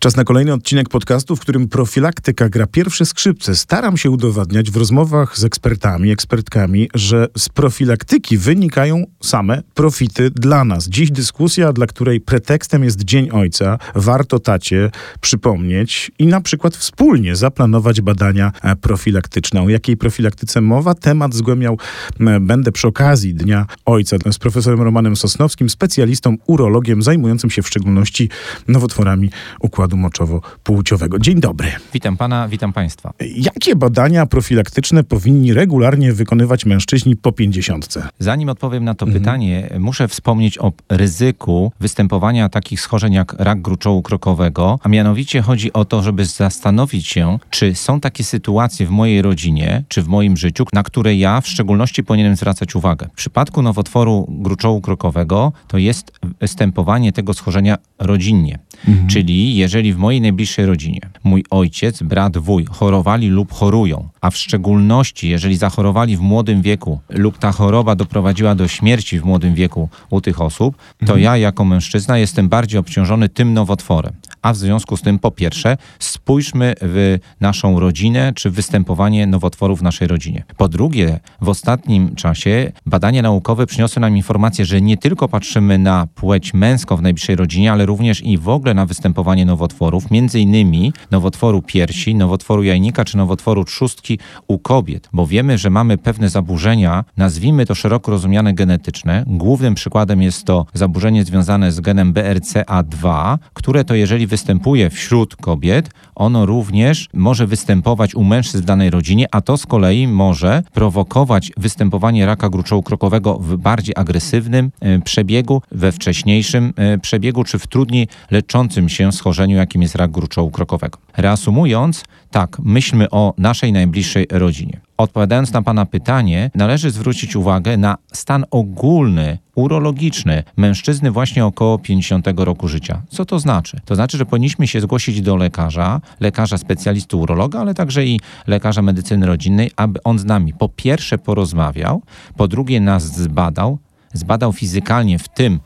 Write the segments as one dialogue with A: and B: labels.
A: Czas na kolejny odcinek podcastu, w którym profilaktyka gra pierwsze skrzypce. Staram się udowadniać w rozmowach z ekspertami, ekspertkami, że z profilaktyki wynikają same profity dla nas. Dziś dyskusja, dla której pretekstem jest Dzień Ojca. Warto tacie przypomnieć i na przykład wspólnie zaplanować badania e, profilaktyczne. O jakiej profilaktyce mowa? Temat zgłębiał będę przy okazji Dnia Ojca z profesorem Romanem Sosnowskim, specjalistą, urologiem zajmującym się w szczególności nowotworami układu układu moczowo-płciowego. Dzień dobry.
B: Witam pana, witam państwa.
A: Jakie badania profilaktyczne powinni regularnie wykonywać mężczyźni po pięćdziesiątce?
B: Zanim odpowiem na to mhm. pytanie, muszę wspomnieć o ryzyku występowania takich schorzeń jak rak gruczołu krokowego, a mianowicie chodzi o to, żeby zastanowić się, czy są takie sytuacje w mojej rodzinie, czy w moim życiu, na które ja w szczególności powinienem zwracać uwagę. W przypadku nowotworu gruczołu krokowego to jest występowanie tego schorzenia rodzinnie. Mhm. Czyli jeżeli w mojej najbliższej rodzinie mój ojciec, brat, wuj chorowali lub chorują, a w szczególności jeżeli zachorowali w młodym wieku lub ta choroba doprowadziła do śmierci w młodym wieku u tych osób, to mhm. ja jako mężczyzna jestem bardziej obciążony tym nowotworem. A w związku z tym, po pierwsze, spójrzmy w naszą rodzinę, czy występowanie nowotworów w naszej rodzinie. Po drugie, w ostatnim czasie badania naukowe przyniosły nam informację, że nie tylko patrzymy na płeć męską w najbliższej rodzinie, ale również i w ogóle na występowanie nowotworów, między innymi nowotworu piersi, nowotworu jajnika czy nowotworu trzustki u kobiet, bo wiemy, że mamy pewne zaburzenia, nazwijmy to szeroko rozumiane genetyczne. Głównym przykładem jest to zaburzenie związane z genem BRCA2, które to jeżeli występuje wśród kobiet, ono również może występować u mężczyzn w danej rodzinie, a to z kolei może prowokować występowanie raka gruczołu krokowego w bardziej agresywnym e, przebiegu, we wcześniejszym e, przebiegu, czy w trudniej leczącym się schorzeniu, jakim jest rak gruczołu krokowego. Reasumując, tak, myślmy o naszej najbliższej rodzinie. Odpowiadając na Pana pytanie, należy zwrócić uwagę na stan ogólny, urologiczny mężczyzny właśnie około 50 roku życia. Co to znaczy? To znaczy, że powinniśmy się zgłosić do lekarza, lekarza specjalisty urologa, ale także i lekarza medycyny rodzinnej, aby on z nami po pierwsze porozmawiał, po drugie nas zbadał, zbadał fizykalnie, w tym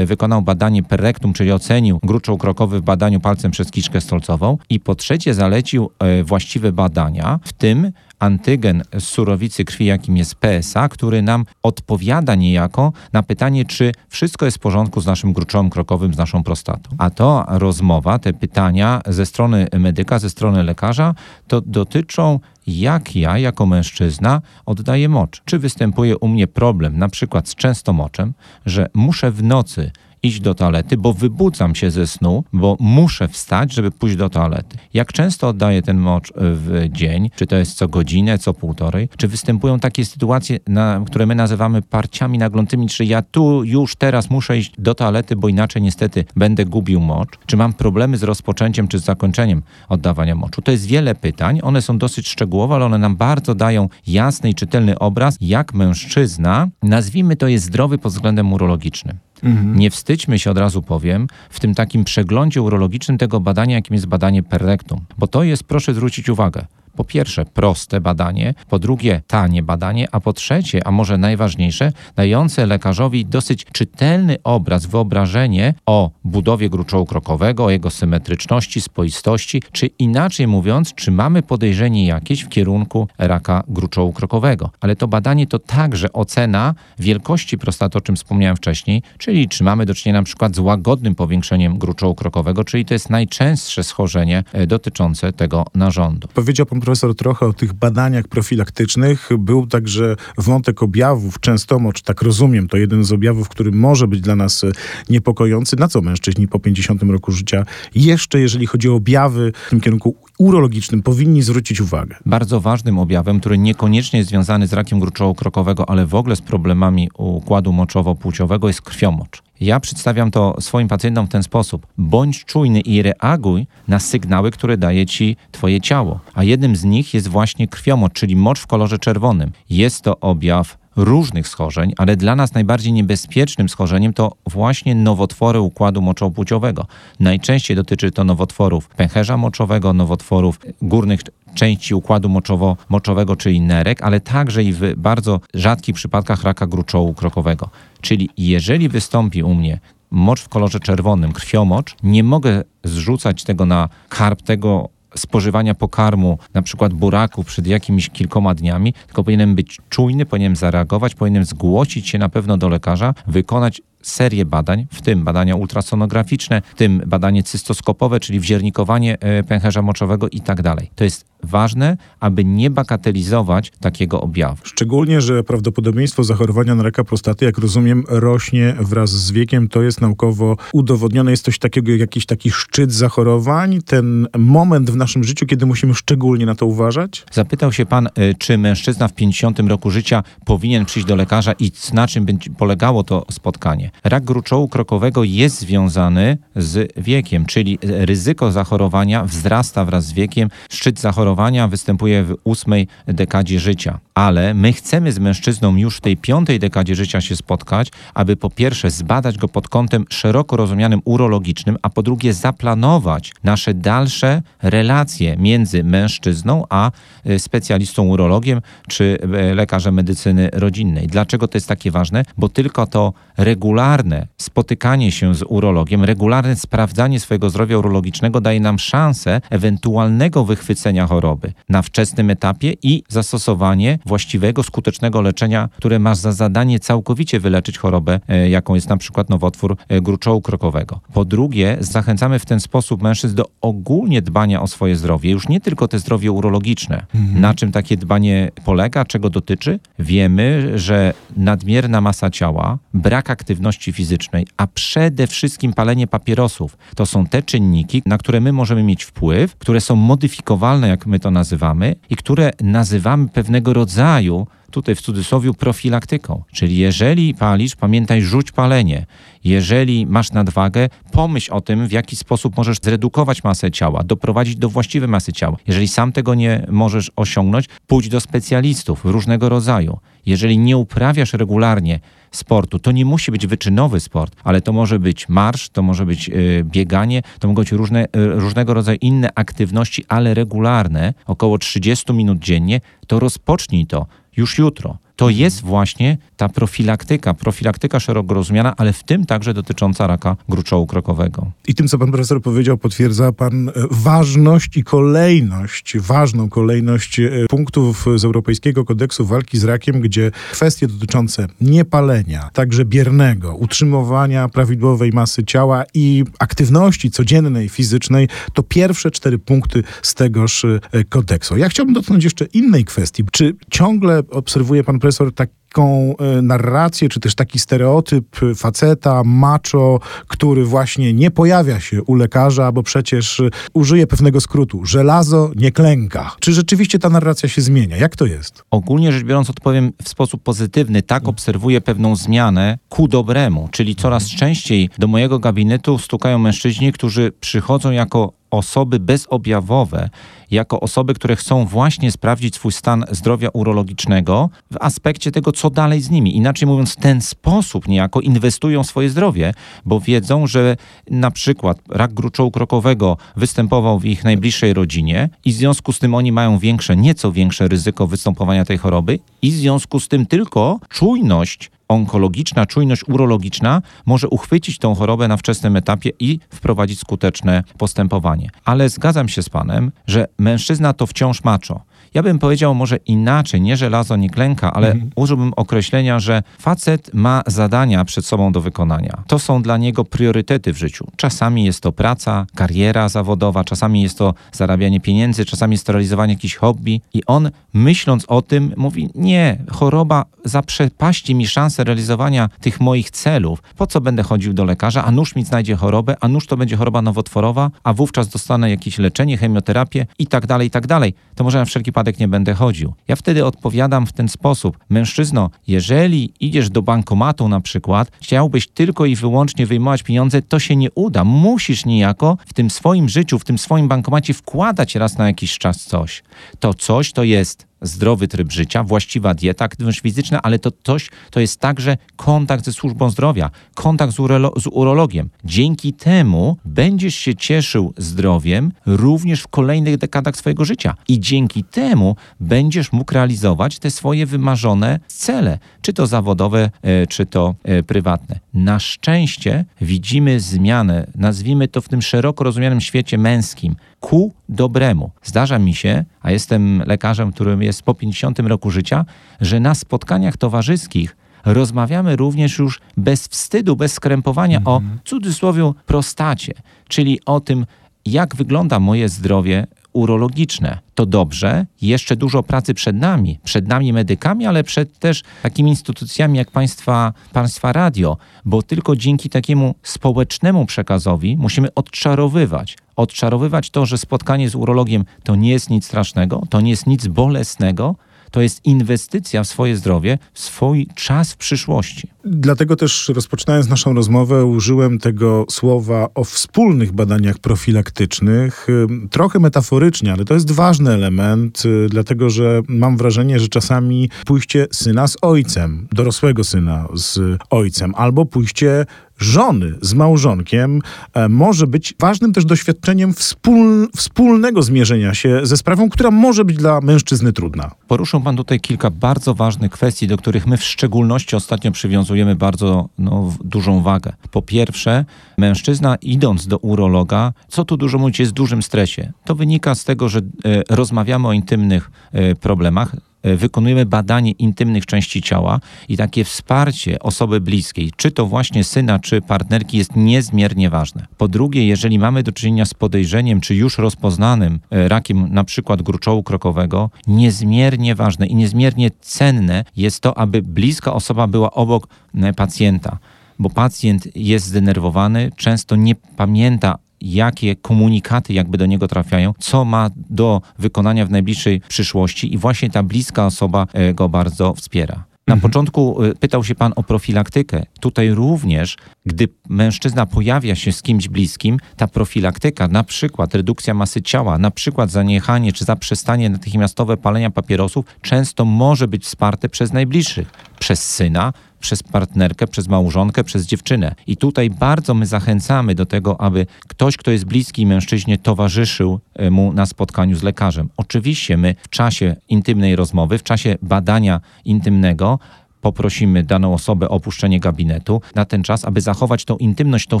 B: wykonał badanie per rectum, czyli ocenił gruczoł krokowy w badaniu palcem przez kiszkę stolcową i po trzecie zalecił e, właściwe badania, w tym antygen z surowicy krwi, jakim jest PSA, który nam odpowiada niejako na pytanie, czy wszystko jest w porządku z naszym gruczołem krokowym, z naszą prostatą. A to rozmowa, te pytania ze strony medyka, ze strony lekarza, to dotyczą jak ja jako mężczyzna oddaję mocz. Czy występuje u mnie problem na przykład z częstomoczem, że muszę w nocy iść do toalety, bo wybudzam się ze snu, bo muszę wstać, żeby pójść do toalety. Jak często oddaję ten mocz w dzień? Czy to jest co godzinę, co półtorej? Czy występują takie sytuacje, na, które my nazywamy parciami naglącymi, czy ja tu już teraz muszę iść do toalety, bo inaczej niestety będę gubił mocz? Czy mam problemy z rozpoczęciem czy z zakończeniem oddawania moczu? To jest wiele pytań, one są dosyć szczegółowe, ale one nam bardzo dają jasny i czytelny obraz, jak mężczyzna, nazwijmy to, jest zdrowy pod względem urologicznym. Mhm. Nie wstydźmy się, od razu powiem, w tym takim przeglądzie urologicznym tego badania, jakim jest badanie per rectum. Bo to jest, proszę zwrócić uwagę, po pierwsze proste badanie, po drugie tanie badanie, a po trzecie, a może najważniejsze, dające lekarzowi dosyć czytelny obraz, wyobrażenie o budowie gruczołu krokowego, o jego symetryczności, spoistości, czy inaczej mówiąc, czy mamy podejrzenie jakieś w kierunku raka gruczołu krokowego. Ale to badanie to także ocena wielkości prostaty, o czym wspomniałem wcześniej, czyli czy mamy do czynienia na przykład z łagodnym powiększeniem gruczołu krokowego, czyli to jest najczęstsze schorzenie e, dotyczące tego narządu.
A: Powiedział pan profesor trochę o tych badaniach profilaktycznych. Był także wątek objawów, częstomocz, tak rozumiem, to jeden z objawów, który może być dla nas e, niepokojący. Na co mężczyźni po 50 roku życia jeszcze, jeżeli chodzi o objawy w tym kierunku urologicznym, powinni zwrócić uwagę?
B: Bardzo ważnym objawem, który niekoniecznie jest związany z rakiem gruczołu krokowego, ale w ogóle z problemami układu moczowo-płciowego jest krwiomocz. Ja przedstawiam to swoim pacjentom w ten sposób. Bądź czujny i reaguj na sygnały, które daje ci twoje ciało. A jednym z nich jest właśnie krwiomocz, czyli mocz w kolorze czerwonym. Jest to objaw różnych schorzeń, ale dla nas najbardziej niebezpiecznym schorzeniem to właśnie nowotwory układu moczowo-płciowego. Najczęściej dotyczy to nowotworów pęcherza moczowego, nowotworów górnych części układu moczowo, moczowego, czyli nerek, ale także i w bardzo rzadkich przypadkach raka gruczołu krokowego. Czyli jeżeli wystąpi u mnie mocz w kolorze czerwonym, krwiomocz, nie mogę zrzucać tego na karp tego spożywania pokarmu, na przykład buraków przed jakimiś kilkoma dniami, tylko powinienem być czujny, powinienem zareagować, powinienem zgłosić się na pewno do lekarza, wykonać serię badań, w tym badania ultrasonograficzne, w tym badanie cystoskopowe, czyli wziernikowanie e, pęcherza moczowego i tak dalej. To jest ważne, aby nie bagatelizować takiego objawu.
A: Szczególnie, że prawdopodobieństwo zachorowania na raka prostaty, jak rozumiem, rośnie wraz z wiekiem. To jest naukowo udowodnione. Jest coś takiego jak jakiś taki szczyt zachorowań, ten moment w naszym życiu, kiedy musimy szczególnie na to uważać?
B: Zapytał się pan, e, czy mężczyzna w 50 roku życia powinien przyjść do lekarza i na czym będzie polegało to spotkanie. Rak gruczołu krokowego jest związany z wiekiem, czyli ryzyko zachorowania wzrasta wraz z wiekiem. Szczyt zachorowania występuje w ósmej dekadzie życia. Ale my chcemy z mężczyzną już w tej piątej dekadzie życia się spotkać, aby po pierwsze zbadać go pod kątem szeroko rozumianym urologicznym, a po drugie zaplanować nasze dalsze relacje między mężczyzną a e, specjalistą urologiem czy e, lekarzem medycyny rodzinnej. Dlaczego to jest takie ważne? Bo tylko to regularne spotykanie się z urologiem, regularne sprawdzanie swojego zdrowia urologicznego daje nam szansę ewentualnego wychwycenia choroby na wczesnym etapie i zastosowanie właściwego, skutecznego leczenia, które ma za zadanie całkowicie wyleczyć chorobę, e, jaką jest na przykład nowotwór e, gruczołu krokowego. Po drugie, zachęcamy w ten sposób mężczyzn do ogólnie dbania o swoje zdrowie, już nie tylko te zdrowie urologiczne. Mhm. Na czym takie dbanie polega, czego dotyczy? Wiemy, że nadmierna masa ciała, brak aktywności fizycznej, a przede wszystkim palenie papierosów. To są te czynniki, na które my możemy mieć wpływ, które są modyfikowalne, jak my to nazywamy, i które nazywamy pewnego rodzaju rodzaju tutaj w cudzysłowie profilaktyką. Czyli jeżeli palisz, pamiętaj, rzuć palenie. Jeżeli masz nadwagę, pomyśl o tym, w jaki sposób możesz zredukować masę ciała, doprowadzić do właściwej masy ciała. Jeżeli sam tego nie możesz osiągnąć, pójdź do specjalistów różnego rodzaju. Jeżeli nie uprawiasz regularnie sportu, to nie musi być wyczynowy sport, ale to może być marsz, to może być y, bieganie, to mogą być różne, y, różnego rodzaju inne aktywności, ale regularne, około 30 minut dziennie, to rozpocznij to już jutro. To jest właśnie ta profilaktyka, profilaktyka szeroko rozumiana, ale w tym także dotycząca raka gruczołu krokowego.
A: I tym, co pan profesor powiedział, potwierdza pan e, ważność i kolejność, ważną kolejność e, punktów z Europejskiego Kodeksu Walki z Rakiem, gdzie kwestie dotyczące niepalenia, także biernego, utrzymywania prawidłowej masy ciała i aktywności codziennej, fizycznej, to pierwsze cztery punkty z tegoż e, kodeksu. Ja chciałbym dotknąć jeszcze innej kwestii. Czy ciągle obserwuje pan profesor tak taką e, narrację, czy też taki stereotyp faceta, macho, który właśnie nie pojawia się u lekarza, bo przecież e, użyje pewnego skrótu. Żelazo nie klęka. Czy rzeczywiście ta narracja się zmienia? Jak to jest?
B: Ogólnie rzecz biorąc, odpowiem w sposób pozytywny. Tak obserwuję pewną zmianę ku dobremu, czyli coraz częściej do mojego gabinetu stukają mężczyźni, którzy przychodzą jako osoby bezobjawowe, jako osoby, które chcą właśnie sprawdzić swój stan zdrowia urologicznego w aspekcie tego, co dalej z nimi. Inaczej mówiąc, w ten sposób niejako inwestują swoje zdrowie, bo wiedzą, że na przykład rak gruczołu krokowego występował w ich najbliższej rodzinie i w związku z tym oni mają większe, nieco większe ryzyko występowania tej choroby i w związku z tym tylko czujność onkologiczna, czujność urologiczna może uchwycić tą chorobę na wczesnym etapie i wprowadzić skuteczne postępowanie. Ale zgadzam się z panem, że mężczyzna to wciąż maczo. Ja bym powiedział może inaczej, nie żelazo, nie klęka, ale mhm. użyłbym określenia, że facet ma zadania przed sobą do wykonania. To są dla niego priorytety w życiu. Czasami jest to praca, kariera zawodowa, czasami jest to zarabianie pieniędzy, czasami jest to realizowanie jakichś hobby i on myśląc o tym mówi, nie, choroba zaprzepaści mi szansę realizowania tych moich celów. Po co będę chodził do lekarza, a nóż mi znajdzie chorobę, a nóż to będzie choroba nowotworowa, a wówczas dostanę jakieś leczenie, chemioterapię i tak dalej, i tak dalej. To może na wszelki wypadek nie będę chodził. Ja wtedy odpowiadam w ten sposób. Mężczyzno, jeżeli idziesz do bankomatu na przykład, chciałbyś tylko i wyłącznie wyjmować pieniądze, to się nie uda. Musisz niejako w tym swoim życiu, w tym swoim bankomacie wkładać raz na jakiś czas coś. To coś to jest zdrowy tryb życia, właściwa dieta, aktywność fizyczna, ale to coś, to jest także kontakt ze służbą zdrowia, kontakt z, urolo z urologiem. Dzięki temu będziesz się cieszył zdrowiem również w kolejnych dekadach swojego życia i dzięki temu będziesz mógł realizować te swoje wymarzone cele, czy to zawodowe, e, czy to e, prywatne. Na szczęście widzimy zmianę, nazwijmy to w tym szeroko rozumianym świecie męskim, ku dobremu. Zdarza mi się, a jestem lekarzem, którym jest po 50 roku życia, że na spotkaniach towarzyskich rozmawiamy również już bez wstydu, bez skrępowania mhm. o cudzysłowie prostacie, czyli o tym, jak wygląda moje zdrowie urologiczne. To dobrze, jeszcze dużo pracy przed nami, przed nami medykami, ale przed też takimi instytucjami jak państwa, państwa radio, bo tylko dzięki takiemu społecznemu przekazowi musimy odczarowywać. Odczarowywać to, że spotkanie z urologiem to nie jest nic strasznego, to nie jest nic bolesnego, to jest inwestycja w swoje zdrowie, w swój czas w przyszłości.
A: Dlatego też rozpoczynając naszą rozmowę użyłem tego słowa o wspólnych badaniach profilaktycznych, trochę metaforycznie, ale to jest ważny element, y, dlatego że mam wrażenie, że czasami pójście syna z ojcem, dorosłego syna z ojcem, albo pójście żony z małżonkiem e, może być ważnym też doświadczeniem wspól, wspólnego zmierzenia się ze sprawą, która może być dla mężczyzny trudna.
B: Poruszył Pan tutaj kilka bardzo ważnych kwestii, do których my w szczególności ostatnio przywiązujemy bardzo no, dużą wagę. Po pierwsze, mężczyzna idąc do urologa, co tu dużo mówić, jest w dużym stresie. To wynika z tego, że e, rozmawiamy o intymnych e, problemach, wykonujemy badanie intymnych części ciała i takie wsparcie osoby bliskiej, czy to właśnie syna, czy partnerki, jest niezmiernie ważne. Po drugie, jeżeli mamy do czynienia z podejrzeniem, czy już rozpoznanym e, rakiem na przykład gruczołu krokowego, niezmiernie ważne i niezmiernie cenne jest to, aby bliska osoba była obok e, pacjenta bo pacjent jest zdenerwowany, często nie pamięta jakie komunikaty jakby do niego trafiają, co ma do wykonania w najbliższej przyszłości i właśnie ta bliska osoba e, go bardzo wspiera. Na mhm. początku e, pytał się Pan o profilaktykę. Tutaj również, gdy mężczyzna pojawia się z kimś bliskim, ta profilaktyka, na przykład redukcja masy ciała, na przykład zaniechanie czy zaprzestanie natychmiastowe palenia papierosów, często może być wsparte przez najbliższych, przez syna, przez partnerkę, przez małżonkę, przez dziewczynę. I tutaj bardzo my zachęcamy do tego, aby ktoś, kto jest bliski mężczyźnie, towarzyszył e, mu na spotkaniu z lekarzem. Oczywiście my w czasie intymnej rozmowy, w czasie badania intymnego, poprosimy daną osobę o opuszczenie gabinetu na ten czas, aby zachować tą intymność, tą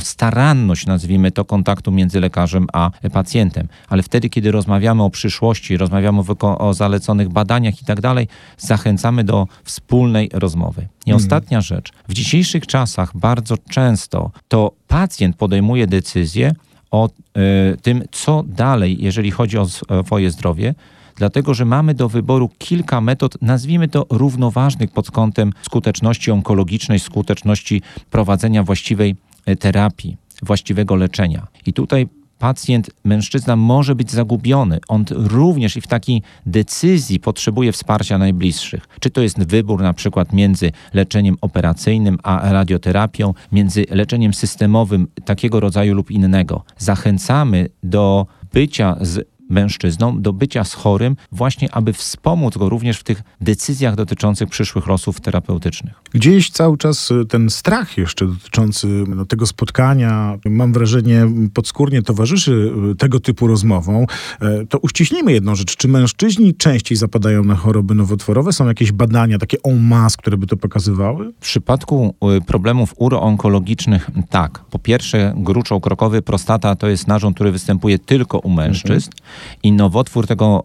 B: staranność, nazwijmy to, kontaktu między lekarzem a pacjentem. Ale wtedy, kiedy rozmawiamy o przyszłości, rozmawiamy o zaleconych badaniach i tak dalej, zachęcamy do wspólnej rozmowy. I hmm. ostatnia rzecz. W dzisiejszych czasach bardzo często to pacjent podejmuje decyzję o y, tym, co dalej, jeżeli chodzi o swoje zdrowie, dlatego że mamy do wyboru kilka metod, nazwijmy to równoważnych pod kątem skuteczności onkologicznej, skuteczności prowadzenia właściwej e, terapii, właściwego leczenia. I tutaj pacjent, mężczyzna może być zagubiony. On również i w takiej decyzji potrzebuje wsparcia najbliższych. Czy to jest wybór na przykład między leczeniem operacyjnym a radioterapią, między leczeniem systemowym takiego rodzaju lub innego. Zachęcamy do bycia z mężczyzną do bycia z chorym, właśnie aby wspomóc go również w tych decyzjach dotyczących przyszłych losów terapeutycznych.
A: Gdzieś cały czas y, ten strach jeszcze dotyczący no, tego spotkania, mam wrażenie, podskórnie towarzyszy y, tego typu rozmowom. E, to uściślimy jedną rzecz. Czy mężczyźni częściej zapadają na choroby nowotworowe? Są jakieś badania, takie en masse, które by to pokazywały?
B: W przypadku y, problemów uroonkologicznych tak. Po pierwsze, gruczoł krokowy, prostata to jest narząd, który występuje tylko u mężczyzn. Mhm. I nowotwór tego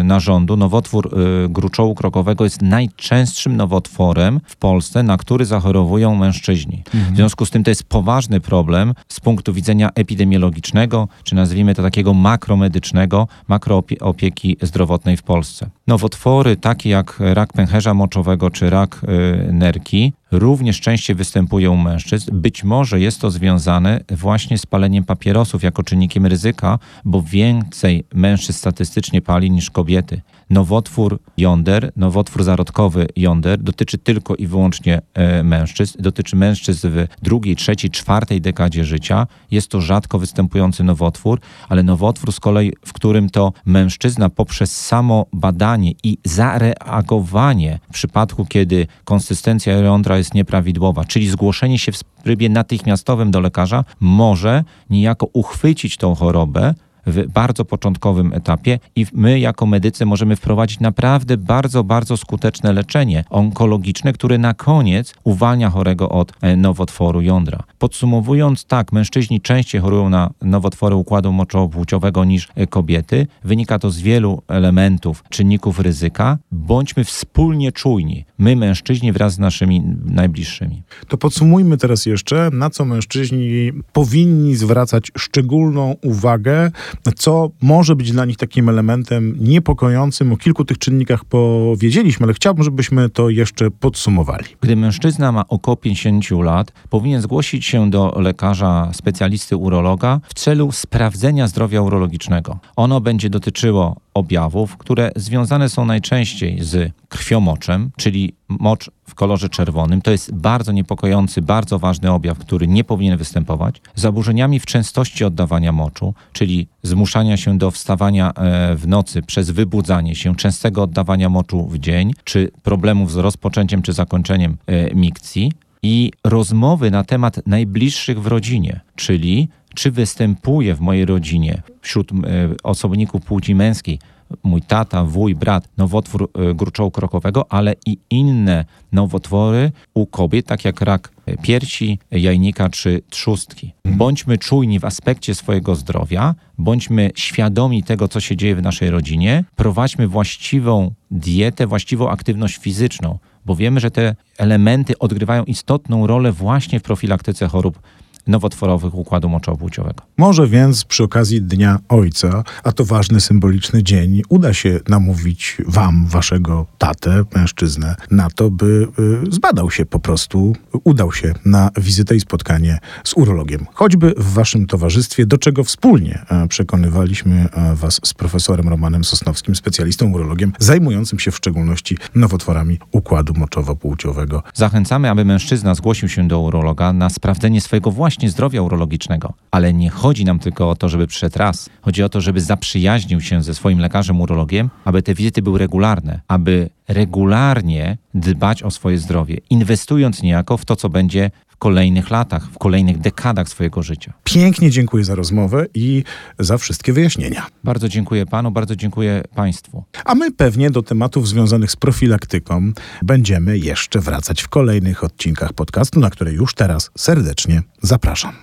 B: y, narządu, nowotwór y, gruczołu krokowego jest najczęstszym nowotworem w Polsce, na który zachorowują mężczyźni. Mhm. W związku z tym to jest poważny problem z punktu widzenia epidemiologicznego, czy nazwijmy to takiego makromedycznego, makroopieki zdrowotnej w Polsce. Nowotwory takie jak rak pęcherza moczowego czy rak y, nerki również częściej występuje u mężczyzn. Być może jest to związane właśnie z paleniem papierosów jako czynnikiem ryzyka, bo więcej mężczyzn statystycznie pali niż kobiety. Nowotwór jąder, nowotwór zarodkowy jąder dotyczy tylko i wyłącznie e, mężczyzn. Dotyczy mężczyzn w drugiej, trzeciej, czwartej dekadzie życia. Jest to rzadko występujący nowotwór, ale nowotwór z kolei, w którym to mężczyzna poprzez samo badanie i zareagowanie w przypadku, kiedy konsystencja jądra jest nieprawidłowa, czyli zgłoszenie się w trybie natychmiastowym do lekarza, może niejako uchwycić tą chorobę, w bardzo początkowym etapie i my jako medycy możemy wprowadzić naprawdę bardzo, bardzo skuteczne leczenie onkologiczne, które na koniec uwalnia chorego od e, nowotworu jądra. Podsumowując, tak, mężczyźni częściej chorują na nowotwory układu moczowo-płciowego niż e, kobiety. Wynika to z wielu elementów, czynników ryzyka. Bądźmy wspólnie czujni, my mężczyźni wraz z naszymi najbliższymi.
A: To podsumujmy teraz jeszcze, na co mężczyźni powinni zwracać szczególną uwagę co może być dla nich takim elementem niepokojącym. O kilku tych czynnikach powiedzieliśmy, ale chciałbym, żebyśmy to jeszcze podsumowali.
B: Gdy mężczyzna ma około 50 lat, powinien zgłosić się do lekarza specjalisty urologa w celu sprawdzenia zdrowia urologicznego. Ono będzie dotyczyło objawów, które związane są najczęściej z krwiomoczem, czyli mocz w kolorze czerwonym. To jest bardzo niepokojący, bardzo ważny objaw, który nie powinien występować. Zaburzeniami w częstości oddawania moczu, czyli zmuszania się do wstawania e, w nocy przez wybudzanie się, częstego oddawania moczu w dzień, czy problemów z rozpoczęciem czy zakończeniem e, mikcji i rozmowy na temat najbliższych w rodzinie, czyli czy występuje w mojej rodzinie wśród e, osobników płci męskiej mój tata, wuj, brat, nowotwór e, gruczołu krokowego, ale i inne nowotwory u kobiet, tak jak rak piersi, jajnika czy trzustki. Bądźmy czujni w aspekcie swojego zdrowia, bądźmy świadomi tego, co się dzieje w naszej rodzinie, prowadźmy właściwą dietę, właściwą aktywność fizyczną, bo wiemy, że te elementy odgrywają istotną rolę właśnie w profilaktyce chorób nowotworowych układu moczowo-płciowego.
A: Może więc przy okazji Dnia Ojca, a to ważny symboliczny dzień, uda się namówić wam, waszego tatę, mężczyznę, na to, by y, zbadał się po prostu, udał się na wizytę i spotkanie z urologiem. Choćby w waszym towarzystwie, do czego wspólnie e, przekonywaliśmy e, was z profesorem Romanem Sosnowskim, specjalistą urologiem, zajmującym się w szczególności nowotworami układu moczowo-płciowego.
B: Zachęcamy, aby mężczyzna zgłosił się do urologa na sprawdzenie swojego własnego właśnie zdrowia urologicznego. Ale nie chodzi nam tylko o to, żeby przyszedł raz. Chodzi o to, żeby zaprzyjaźnił się ze swoim lekarzem urologiem, aby te wizyty były regularne, aby regularnie dbać o swoje zdrowie, inwestując niejako w to, co będzie kolejnych latach, w kolejnych dekadach swojego życia.
A: Pięknie dziękuję za rozmowę i za wszystkie wyjaśnienia.
B: Bardzo dziękuję panu, bardzo dziękuję państwu.
A: A my pewnie do tematów związanych z profilaktyką będziemy jeszcze wracać w kolejnych odcinkach podcastu, na które już teraz serdecznie zapraszam.